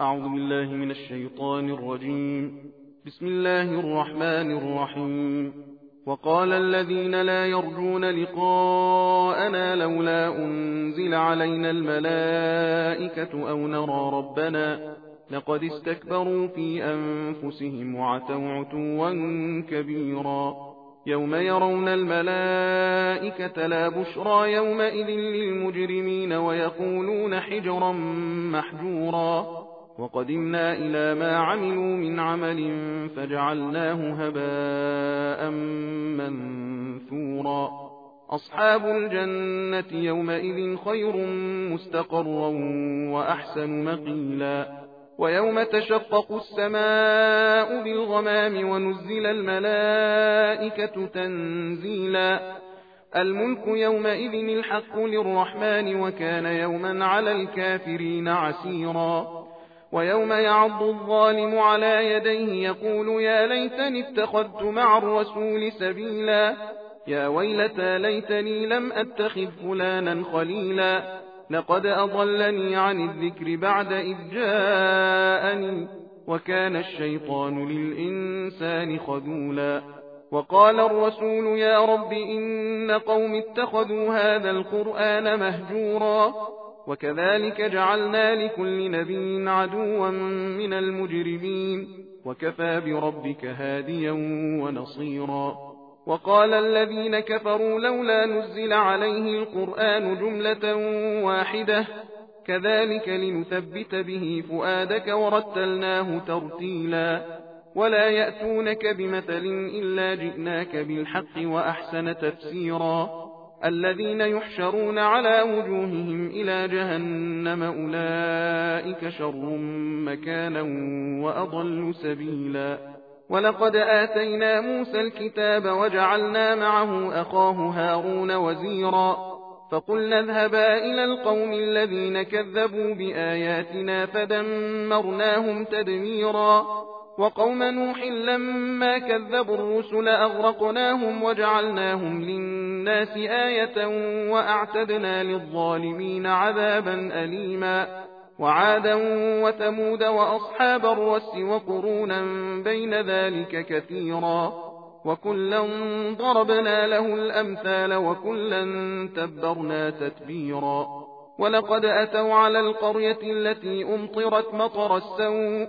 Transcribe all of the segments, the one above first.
أعوذ بالله من الشيطان الرجيم. بسم الله الرحمن الرحيم. وقال الذين لا يرجون لقاءنا لولا أنزل علينا الملائكة أو نرى ربنا لقد استكبروا في أنفسهم وعتوا عتوا كبيرا. يوم يرون الملائكة لا بشرى يومئذ للمجرمين ويقولون حجرا محجورا. وقدمنا إلى ما عملوا من عمل فجعلناه هباء منثورا. أصحاب الجنة يومئذ خير مستقرا وأحسن مقيلا. ويوم تشقق السماء بالغمام ونزل الملائكة تنزيلا. الملك يومئذ الحق للرحمن وكان يوما على الكافرين عسيرا. ويوم يعض الظالم على يديه يقول يا ليتني اتخذت مع الرسول سبيلا. يا ويلتى ليتني لم أتخذ فلانا خليلا. لقد أضلني عن الذكر بعد إذ جاءني وكان الشيطان للإنسان خذولا. وقال الرسول يا رب إن قوم اتخذوا هذا القرآن مهجورا. وكذلك جعلنا لكل نبي عدوا من المجرمين. وكفى بربك هاديا ونصيرا. وقال الذين كفروا لولا نزل عليه القرآن جملة واحدة. كذلك لنثبت به فؤادك ورتلناه ترتيلا. ولا يأتونك بمثل إلا جئناك بالحق وأحسن تفسيرا. الذين يحشرون على وجوههم إلى جهنم أولئك شر مكانا وأضل سبيلا. ولقد آتينا موسى الكتاب وجعلنا معه أخاه هارون وزيرا. فقلنا اذهبا إلى القوم الذين كذبوا بآياتنا فدمرناهم تدميرا. وقوم نوح لما كذبوا الرسل أغرقناهم وجعلناهم للناس آية وأعتدنا للظالمين عذابا أليما وعادا وثمود وأصحاب الرس وقرونا بين ذلك كثيرا وكلا ضربنا له الأمثال وكلا تبرنا تتبيرا ولقد أتوا على القرية التي أمطرت مطر السوء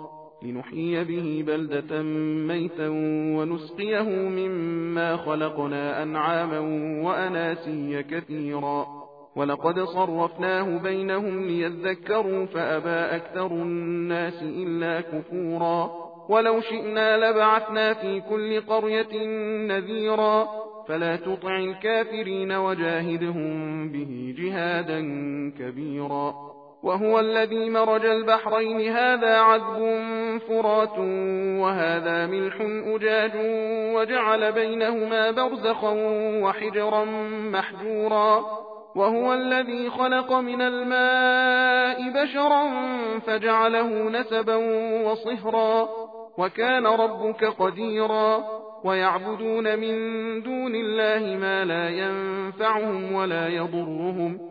لنحيي به بلدة ميتا ونسقيه مما خلقنا أنعاما وأناسيا كثيرا. ولقد صرفناه بينهم ليذكروا فأبى أكثر الناس إلا كفورا. ولو شئنا لبعثنا في كل قرية نذيرا. فلا تطع الكافرين وجاهدهم به جهادا كبيرا. وهو الذي مرج البحرين. هذا عذب فرات وهذا ملح أجاج وجعل بينهما برزخا وحجرا محجورا. وهو الذي خلق من الماء بشرا فجعله نسبا وصهرا. وكان ربك قديرا. ويعبدون من دون الله ما لا ينفعهم ولا يضرهم.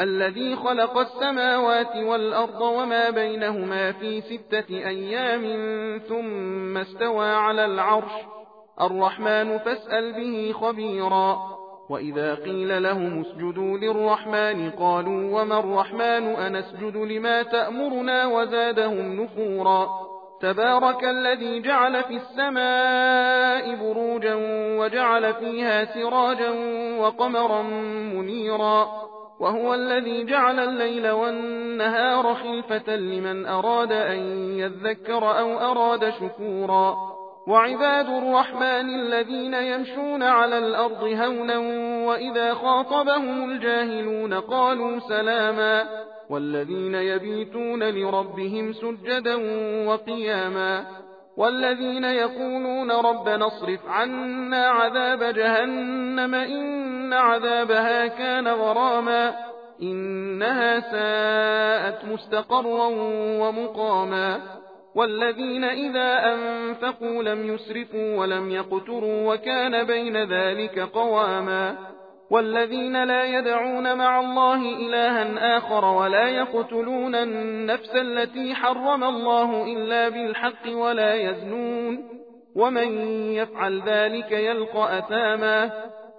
الذي خلق السماوات والأرض وما بينهما في ستة أيام ثم استوى على العرش. الرحمن فاسأل به خبيرا. وإذا قيل لهم اسجدوا للرحمن قالوا وما الرحمن أنسجد لما تأمرنا وزادهم نفورا. تبارك الذي جعل في السماء بروجا وجعل فيها سراجا وقمرا منيرا. وهو الذي جعل الليل والنهار خلفة لمن أراد أن يذكر أو أراد شكورا. وعباد الرحمن الذين يمشون على الأرض هونا وإذا خاطبهم الجاهلون قالوا سلاما. والذين يبيتون لربهم سجدا وقياما. والذين يقولون ربنا اصرف عنا عذاب جهنم إن عذابها كان غراما إنها ساءت مستقرا ومقاما والذين إذا أنفقوا لم يسرفوا ولم يقتروا وكان بين ذلك قواما والذين لا يدعون مع الله إلها آخر ولا يقتلون النفس التي حرم الله إلا بالحق ولا يزنون ومن يفعل ذلك يلقى أثاما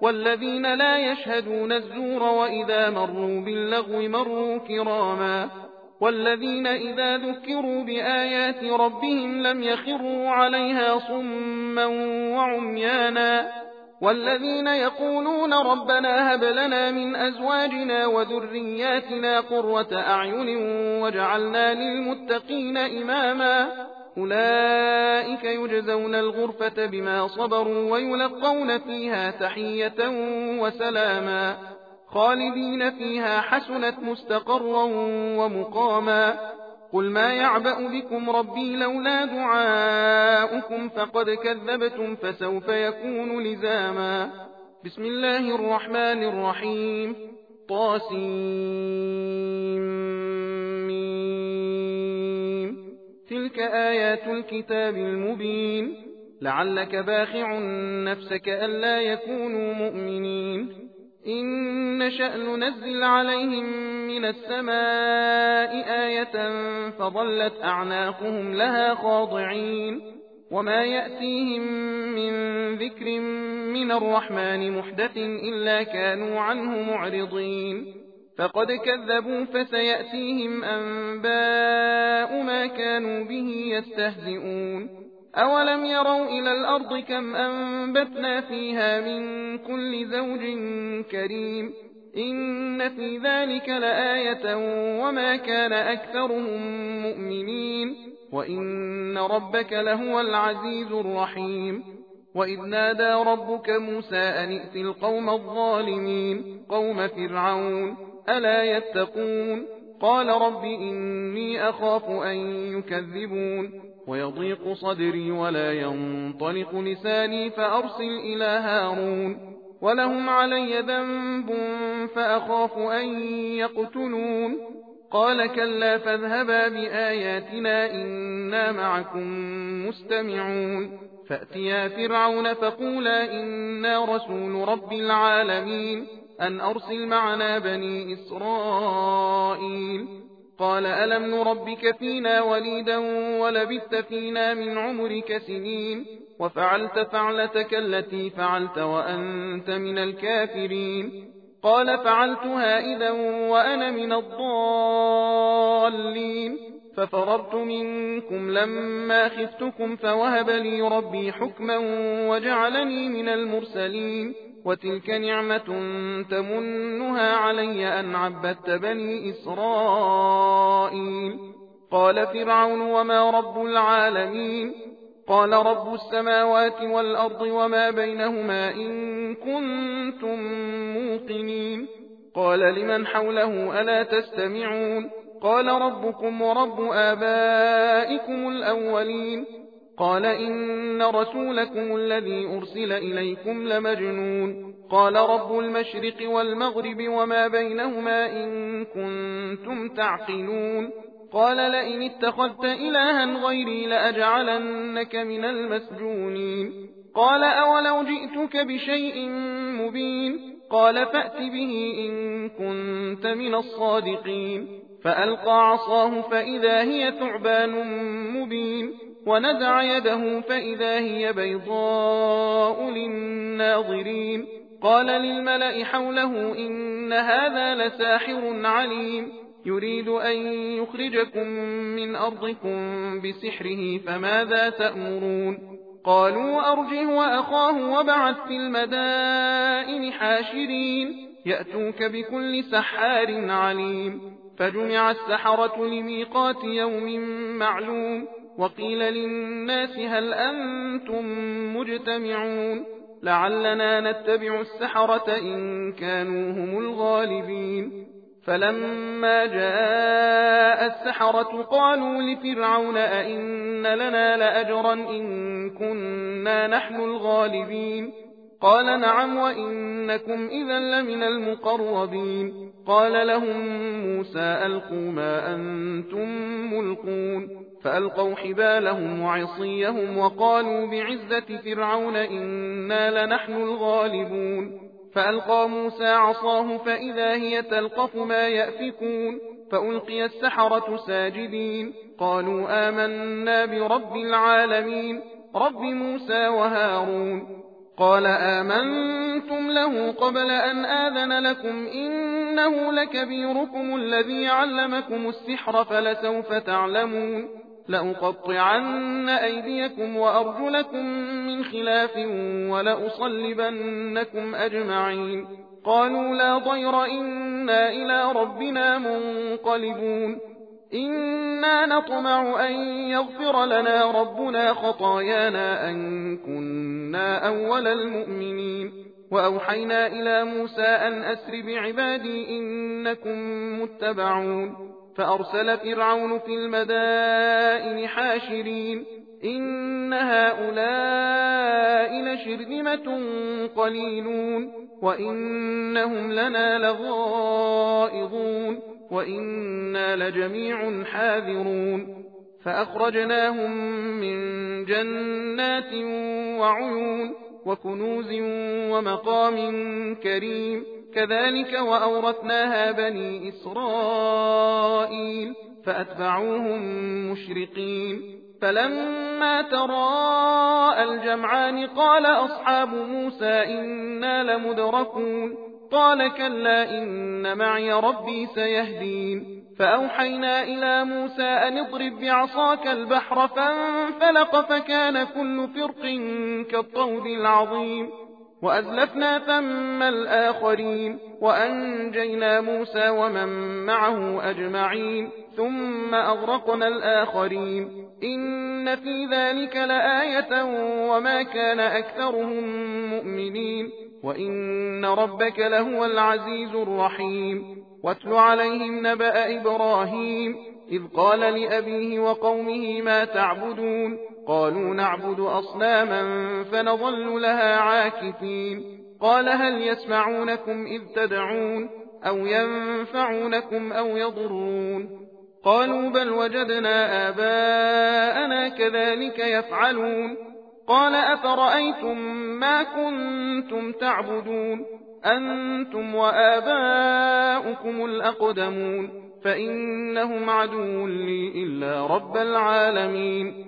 والذين لا يشهدون الزور وإذا مروا باللغو مروا كراما والذين إذا ذكروا بآيات ربهم لم يخروا عليها صما وعميانا والذين يقولون ربنا هب لنا من أزواجنا وذرياتنا قرة أعين وجعلنا للمتقين إماما أولئك يجزون الغرفة بما صبروا ويلقون فيها تحية وسلاما خالدين فيها حسنت مستقرا ومقاما قل ما يعبأ بكم ربي لولا دعاؤكم فقد كذبتم فسوف يكون لزاما بسم الله الرحمن الرحيم طاسيم تلك آيات الكتاب المبين لعلك باخع نفسك ألا يكونوا مؤمنين إن نشأ ننزل عليهم من السماء آية فظلت أعناقهم لها خاضعين وما يأتيهم من ذكر من الرحمن محدث إلا كانوا عنه معرضين فقد كذبوا فسيأتيهم أنباء ما كانوا به يستهزئون. أولم يروا إلى الأرض كم أنبتنا فيها من كل زوج كريم. إن في ذلك لآية وما كان أكثرهم مؤمنين. وإن ربك لهو العزيز الرحيم. وإذ نادى ربك موسى أن ائت القوم الظالمين قوم فرعون. ألا يتقون قال رب إني أخاف أن يكذبون ويضيق صدري ولا ينطلق لساني فأرسل إلى هارون ولهم علي ذنب فأخاف أن يقتلون قال كلا فاذهبا بآياتنا إنا معكم مستمعون فأتيا فرعون فقولا إنا رسول رب العالمين أن أرسل معنا بني إسرائيل. قال ألم نربك فينا وليدا ولبثت فينا من عمرك سنين وفعلت فعلتك التي فعلت وأنت من الكافرين. قال فعلتها إذا وأنا من الضالين. ففررت منكم لما خفتكم فوهب لي ربي حكما وجعلني من المرسلين. وتلك نعمة تمنها علي أن عبدت بني إسرائيل. قال فرعون وما رب العالمين؟ قال رب السماوات والأرض وما بينهما إن كنتم موقنين. قال لمن حوله ألا تستمعون؟ قال ربكم ورب آبائكم الأولين. قال إن رسولكم الذي أرسل إليكم لمجنون. قال رب المشرق والمغرب وما بينهما إن كنتم تعقلون. قال لئن اتخذت إلها غيري لأجعلنك من المسجونين. قال أولو جئتك بشيء مبين. قال فأت به إن كنت من الصادقين. فألقى عصاه فإذا هي ثعبان مبين. ونزع يده فإذا هي بيضاء للناظرين. قال للملأ حوله إن هذا لساحر عليم. يريد أن يخرجكم من أرضكم بسحره فماذا تأمرون؟ قالوا أرجه وأخاه وبعث في المدائن حاشرين. يأتوك بكل سحار عليم. فجمع السحرة لميقات يوم معلوم. وقيل للناس هل أنتم مجتمعون لعلنا نتبع السحرة إن كانوا هم الغالبين فلما جاء السحرة قالوا لفرعون أئن لنا لأجرا إن كنا نحن الغالبين قال نعم وإنكم إذا لمن المقربين قال لهم موسى ألقوا ما أنتم ملقون فألقوا حبالهم وعصيهم وقالوا بعزة فرعون إنا لنحن الغالبون فألقى موسى عصاه فإذا هي تلقف ما يأفكون فألقي السحرة ساجدين قالوا آمنا برب العالمين رب موسى وهارون قال آمنتم له قبل أن آذن لكم إنه لكبيركم الذي علمكم السحر فلسوف تعلمون لأقطعن أيديكم وأرجلكم من خلاف ولأصلبنكم أجمعين. قالوا لا ضير إنا إلى ربنا منقلبون. إنا نطمع أن يغفر لنا ربنا خطايانا أن كنا أول المؤمنين. وأوحينا إلى موسى أن أسر بعبادي إنكم متبعون. فأرسل فرعون في المدائن حاشرين إن هؤلاء لشرذمة قليلون وإنهم لنا لغائظون وإنا لجميع حاذرون فأخرجناهم من جنات وعيون وكنوز ومقام كريم كذلك وأورثناها بني إسرائيل فأتبعوهم مشرقين. فلما تراءى الجمعان قال أصحاب موسى إنا لمدركون. قال كلا إن معي ربي سيهدين. فأوحينا إلى موسى أن اضرب بعصاك البحر فانفلق فكان كل فرق كالطود العظيم. وأزلفنا ثم الآخرين وأنجينا موسى ومن معه أجمعين ثم أغرقنا الآخرين إن في ذلك لآية وما كان أكثرهم مؤمنين وإن ربك لهو العزيز الرحيم واتل عليهم نبأ إبراهيم إذ قال لأبيه وقومه ما تعبدون قالوا نعبد أصناما فنظل لها عاكفين. قال هل يسمعونكم إذ تدعون أو ينفعونكم أو يضرون؟ قالوا بل وجدنا آباءنا كذلك يفعلون. قال أفرأيتم ما كنتم تعبدون؟ أنتم وآباؤكم الأقدمون. فإنهم عدو لي إلا رب العالمين.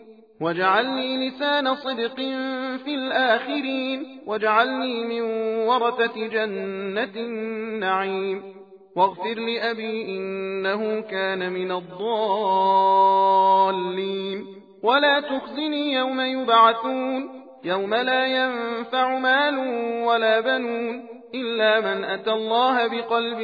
واجعلني لسان صدق في الآخرين واجعلني من ورثة جنة النعيم واغفر لأبي إنه كان من الضالين ولا تخزني يوم يبعثون يوم لا ينفع مال ولا بنون إلا من أتى الله بقلب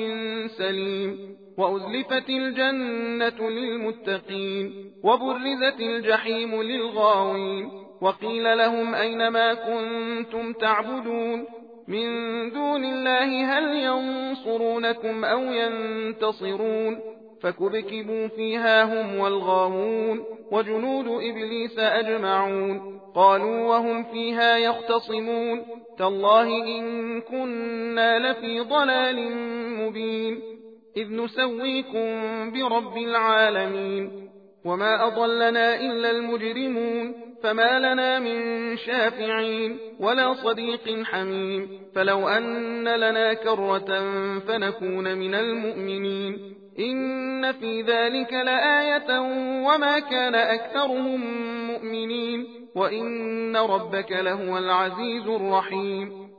سليم وأزلفت الجنة للمتقين وبرزت الجحيم للغاوين وقيل لهم أين ما كنتم تعبدون من دون الله هل ينصرونكم أو ينتصرون فكبكبوا فيها هم والغاوون وجنود إبليس أجمعون قالوا وهم فيها يختصمون تالله إن كنا لفي ضلال مبين إذ نسويكم برب العالمين وما أضلنا إلا المجرمون فما لنا من شافعين ولا صديق حميم فلو أن لنا كرة فنكون من المؤمنين إن في ذلك لآية وما كان أكثرهم مؤمنين وإن ربك لهو العزيز الرحيم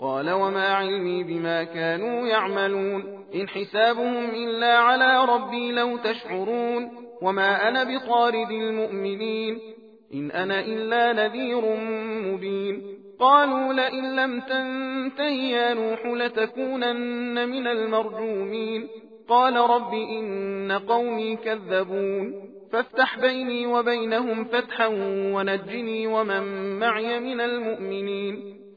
قال وما علمي بما كانوا يعملون إن حسابهم إلا على ربي لو تشعرون وما أنا بطارد المؤمنين إن أنا إلا نذير مبين قالوا لئن لم تنته يا نوح لتكونن من المرجومين قال رب إن قومي كذبون فافتح بيني وبينهم فتحا ونجني ومن معي من المؤمنين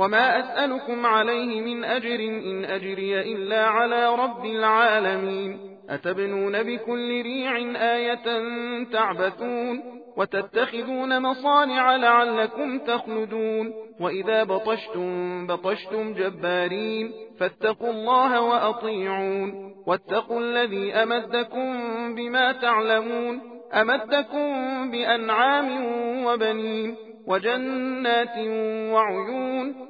وما أسألكم عليه من أجر إن أجري إلا على رب العالمين أتبنون بكل ريع آية تعبثون وتتخذون مصانع لعلكم تخلدون وإذا بطشتم بطشتم جبارين فاتقوا الله وأطيعون واتقوا الذي أمدكم بما تعلمون أمدكم بأنعام وبنين وجنات وعيون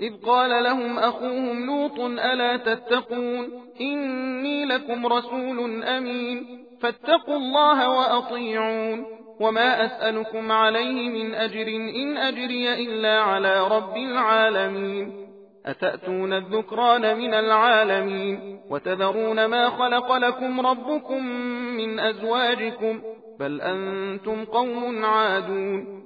إذ قال لهم أخوهم لوط ألا تتقون؟ إني لكم رسول أمين. فاتقوا الله وأطيعون. وما أسألكم عليه من أجر إن أجري إلا على رب العالمين. أتأتون الذكران من العالمين؟ وتذرون ما خلق لكم ربكم من أزواجكم؟ بل أنتم قوم عادون.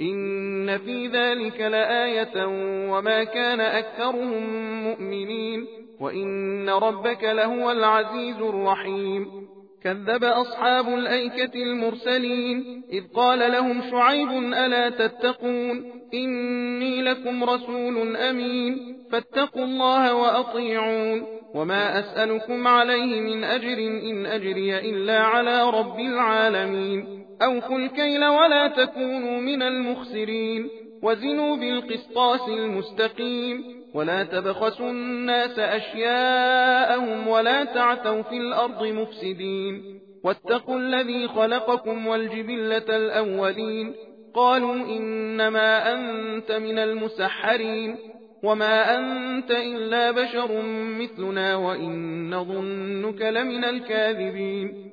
إن في ذلك لآية وما كان أكثرهم مؤمنين وإن ربك لهو العزيز الرحيم كذب أصحاب الأيكة المرسلين إذ قال لهم شعيب ألا تتقون إني لكم رسول أمين فاتقوا الله وأطيعون وما أسألكم عليه من أجر إن أجري إلا على رب العالمين أوفوا الكيل ولا تكونوا من المخسرين وزنوا بالقسطاس المستقيم ولا تبخسوا الناس أشياءهم ولا تعثوا في الأرض مفسدين واتقوا الذي خلقكم والجبلة الأولين قالوا إنما أنت من المسحرين وما أنت إلا بشر مثلنا وإن نظنك لمن الكاذبين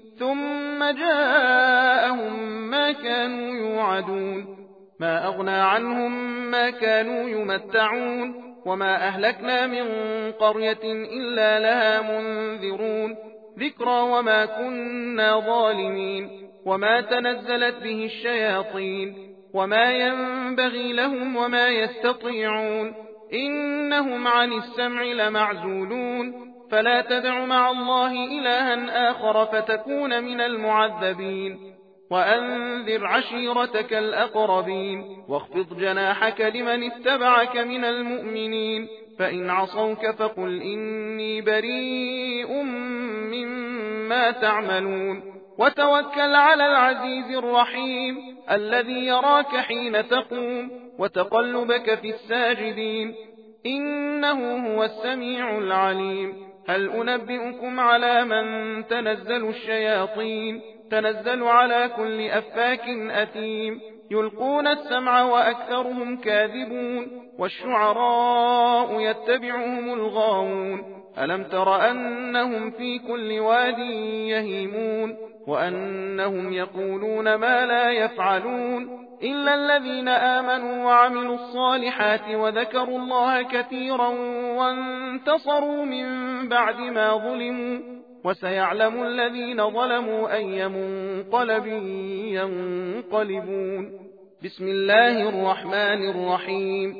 ثم جاءهم ما كانوا يوعدون. ما أغنى عنهم ما كانوا يمتعون. وما أهلكنا من قرية إلا لها منذرون. ذكرى وما كنا ظالمين. وما تنزلت به الشياطين. وما ينبغي لهم وما يستطيعون. إنهم عن السمع لمعزولون. فلا تدع مع الله إلها آخر فتكون من المعذبين. وأنذر عشيرتك الأقربين. واخفض جناحك لمن اتبعك من المؤمنين. فإن عصوك فقل إني بريء مما تعملون. وتوكل على العزيز الرحيم الذي يراك حين تقوم. وتقلبك في الساجدين. إنه هو السميع العليم. هل أنبئكم على من تنزل الشياطين؟ تنزل على كل أفاك أثيم. يلقون السمع وأكثرهم كاذبون. والشعراء يتبعهم الغاوون. ألم تر أنهم في كل واد يهيمون؟ وأنهم يقولون ما لا يفعلون إلا الذين آمنوا وعملوا الصالحات وذكروا الله كثيرا وانتصروا من بعد ما ظلموا وسيعلم الذين ظلموا أي منقلب ينقلبون بسم الله الرحمن الرحيم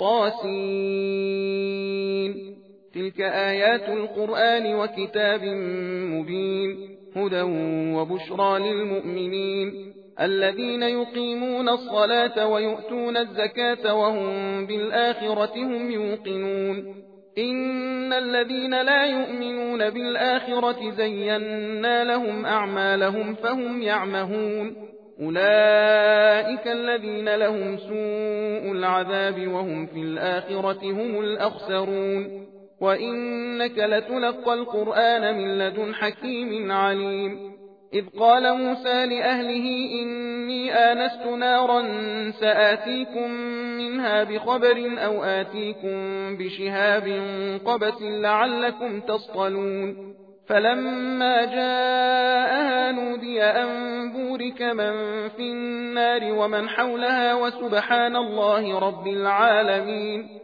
طاسين تلك آيات القرآن وكتاب مبين هدى وبشرى للمؤمنين الذين يقيمون الصلاة ويؤتون الزكاة وهم بالآخرة هم يوقنون إن الذين لا يؤمنون بالآخرة زينا لهم أعمالهم فهم يعمهون أولئك الذين لهم سوء العذاب وهم في الآخرة هم الأخسرون وإنك لتلقى القرآن من لدن حكيم عليم. إذ قال موسى لأهله إني آنست نارا سآتيكم منها بخبر أو آتيكم بشهاب قبس لعلكم تصطلون. فلما جاءها نودي أن بورك من في النار ومن حولها وسبحان الله رب العالمين.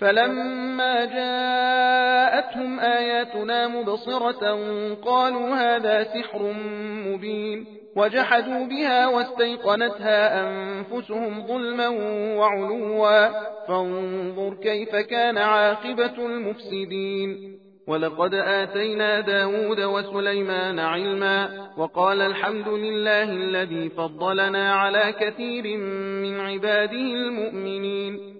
فلما جاءتهم آياتنا مبصرة قالوا هذا سحر مبين وجحدوا بها واستيقنتها أنفسهم ظلما وعلوا. فانظر كيف كان عاقبة المفسدين. ولقد آتينا داود وسليمان علما وقال الحمد لله الذي فضلنا على كثير من عباده المؤمنين.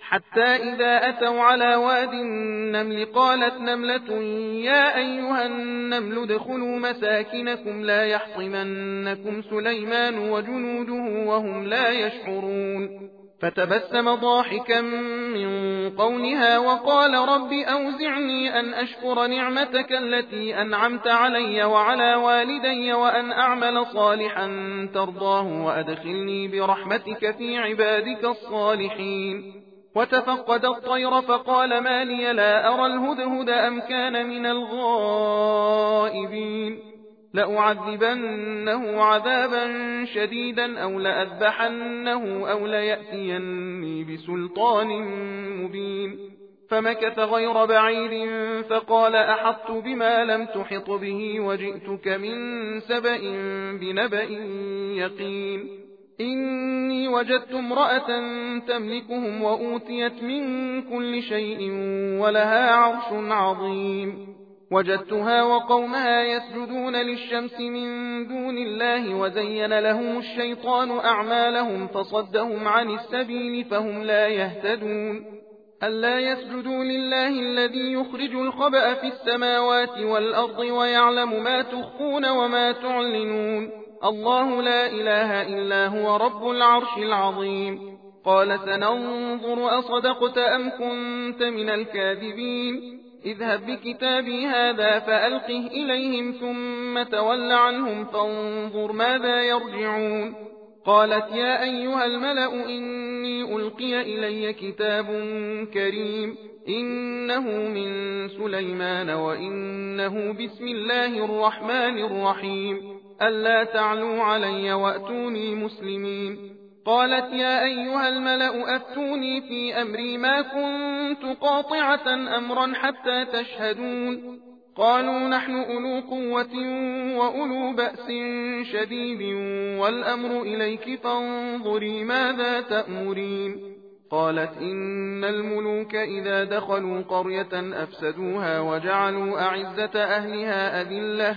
حتى إذا أتوا على واد النمل قالت نملة يا أيها النمل ادخلوا مساكنكم لا يحطمنكم سليمان وجنوده وهم لا يشعرون. فتبسم ضاحكا من قولها وقال رب أوزعني أن أشكر نعمتك التي أنعمت علي وعلى والدي وأن أعمل صالحا ترضاه وأدخلني برحمتك في عبادك الصالحين. وتفقد الطير فقال ما لي لا أرى الهدهد أم كان من الغائبين. لأعذبنه عذابا شديدا أو لأذبحنه أو ليأتيني بسلطان مبين. فمكث غير بعيد فقال أحطت بما لم تحط به وجئتك من سبأ بنبأ يقين. إني وجدت امرأة تملكهم وأوتيت من كل شيء ولها عرش عظيم. وجدتها وقومها يسجدون للشمس من دون الله وزين لهم الشيطان أعمالهم فصدهم عن السبيل فهم لا يهتدون. ألا يسجدوا لله الذي يخرج الخبأ في السماوات والأرض ويعلم ما تخفون وما تعلنون. الله لا إله إلا هو رب العرش العظيم. قال سننظر أصدقت أم كنت من الكاذبين. اذهب بكتابي هذا فألقه إليهم ثم تول عنهم فانظر ماذا يرجعون. قالت يا أيها الملأ إني ألقي إلي كتاب كريم. إنه من سليمان وإنه بسم الله الرحمن الرحيم. ألا تعلوا علي وأتوني مسلمين. قالت يا أيها الملأ أفتوني في أمري. ما كنت قاطعة أمرا حتى تشهدون. قالوا نحن أولو قوة وأولو بأس شديد والأمر إليك فانظري ماذا تأمرين. قالت إن الملوك إذا دخلوا قرية أفسدوها وجعلوا أعزة أهلها أذلة.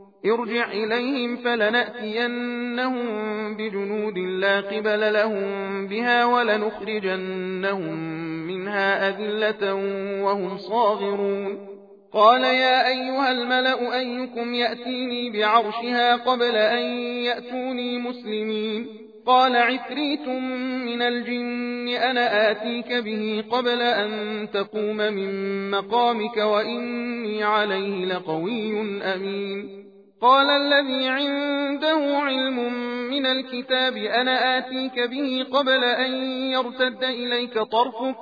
ارجع إليهم فلنأتينهم بجنود لا قبل لهم بها ولنخرجنهم منها أذلة وهم صاغرون. قال يا أيها الملأ أيكم يأتيني بعرشها قبل أن يأتوني مسلمين؟ قال عفريت من الجن أنا آتيك به قبل أن تقوم من مقامك وإني عليه لقوي أمين. قال الذي عنده علم من الكتاب أنا آتيك به قبل أن يرتد إليك طرفك؟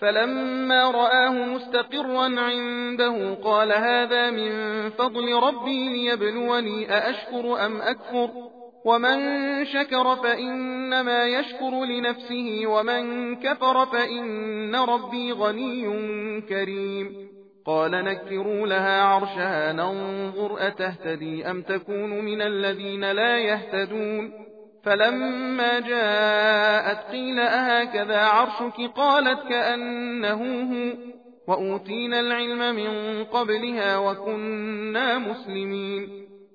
فلما رآه مستقرا عنده قال هذا من فضل ربي ليبلوني أأشكر أم أكفر؟ ومن شكر فإنما يشكر لنفسه ومن كفر فإن ربي غني كريم. قال نكروا لها عرشها ننظر أتهتدي أم تكون من الذين لا يهتدون. فلما جاءت قيل أهكذا عرشك؟ قالت كأنه هو. وأوتينا العلم من قبلها وكنا مسلمين.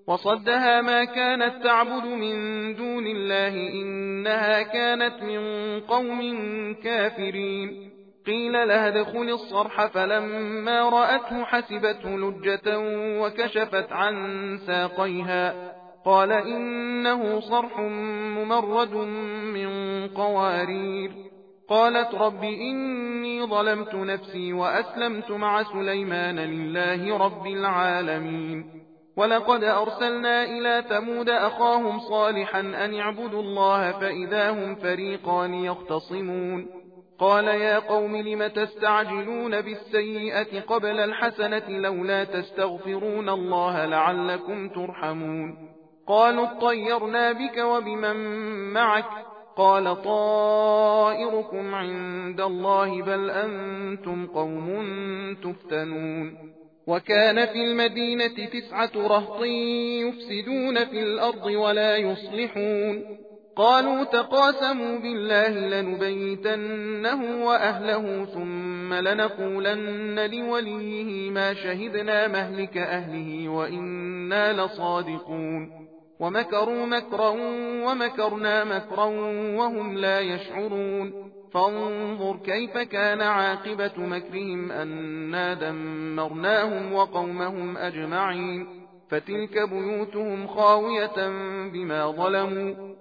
وصدها ما كانت تعبد من دون الله إنها كانت من قوم كافرين. قيل لها ادخل الصرح فلما رأته حسبته لجة وكشفت عن ساقيها. قال إنه صرح ممرد من قوارير. قالت رب إني ظلمت نفسي وأسلمت مع سليمان لله رب العالمين. ولقد أرسلنا إلى ثمود أخاهم صالحا أن اعبدوا الله فإذا هم فريقان يختصمون. قال يا قوم لم تستعجلون بالسيئة قبل الحسنة لولا تستغفرون الله لعلكم ترحمون قالوا اطيرنا بك وبمن معك قال طائركم عند الله بل أنتم قوم تفتنون وكان في المدينة تسعة رهط يفسدون في الأرض ولا يصلحون قالوا تقاسموا بالله لنبيتنه وأهله ثم لنقولن لوليه ما شهدنا مهلك أهله وإنا لصادقون. ومكروا مكرا ومكرنا مكرا وهم لا يشعرون. فانظر كيف كان عاقبة مكرهم أنا دمرناهم وقومهم أجمعين. فتلك بيوتهم خاوية بما ظلموا.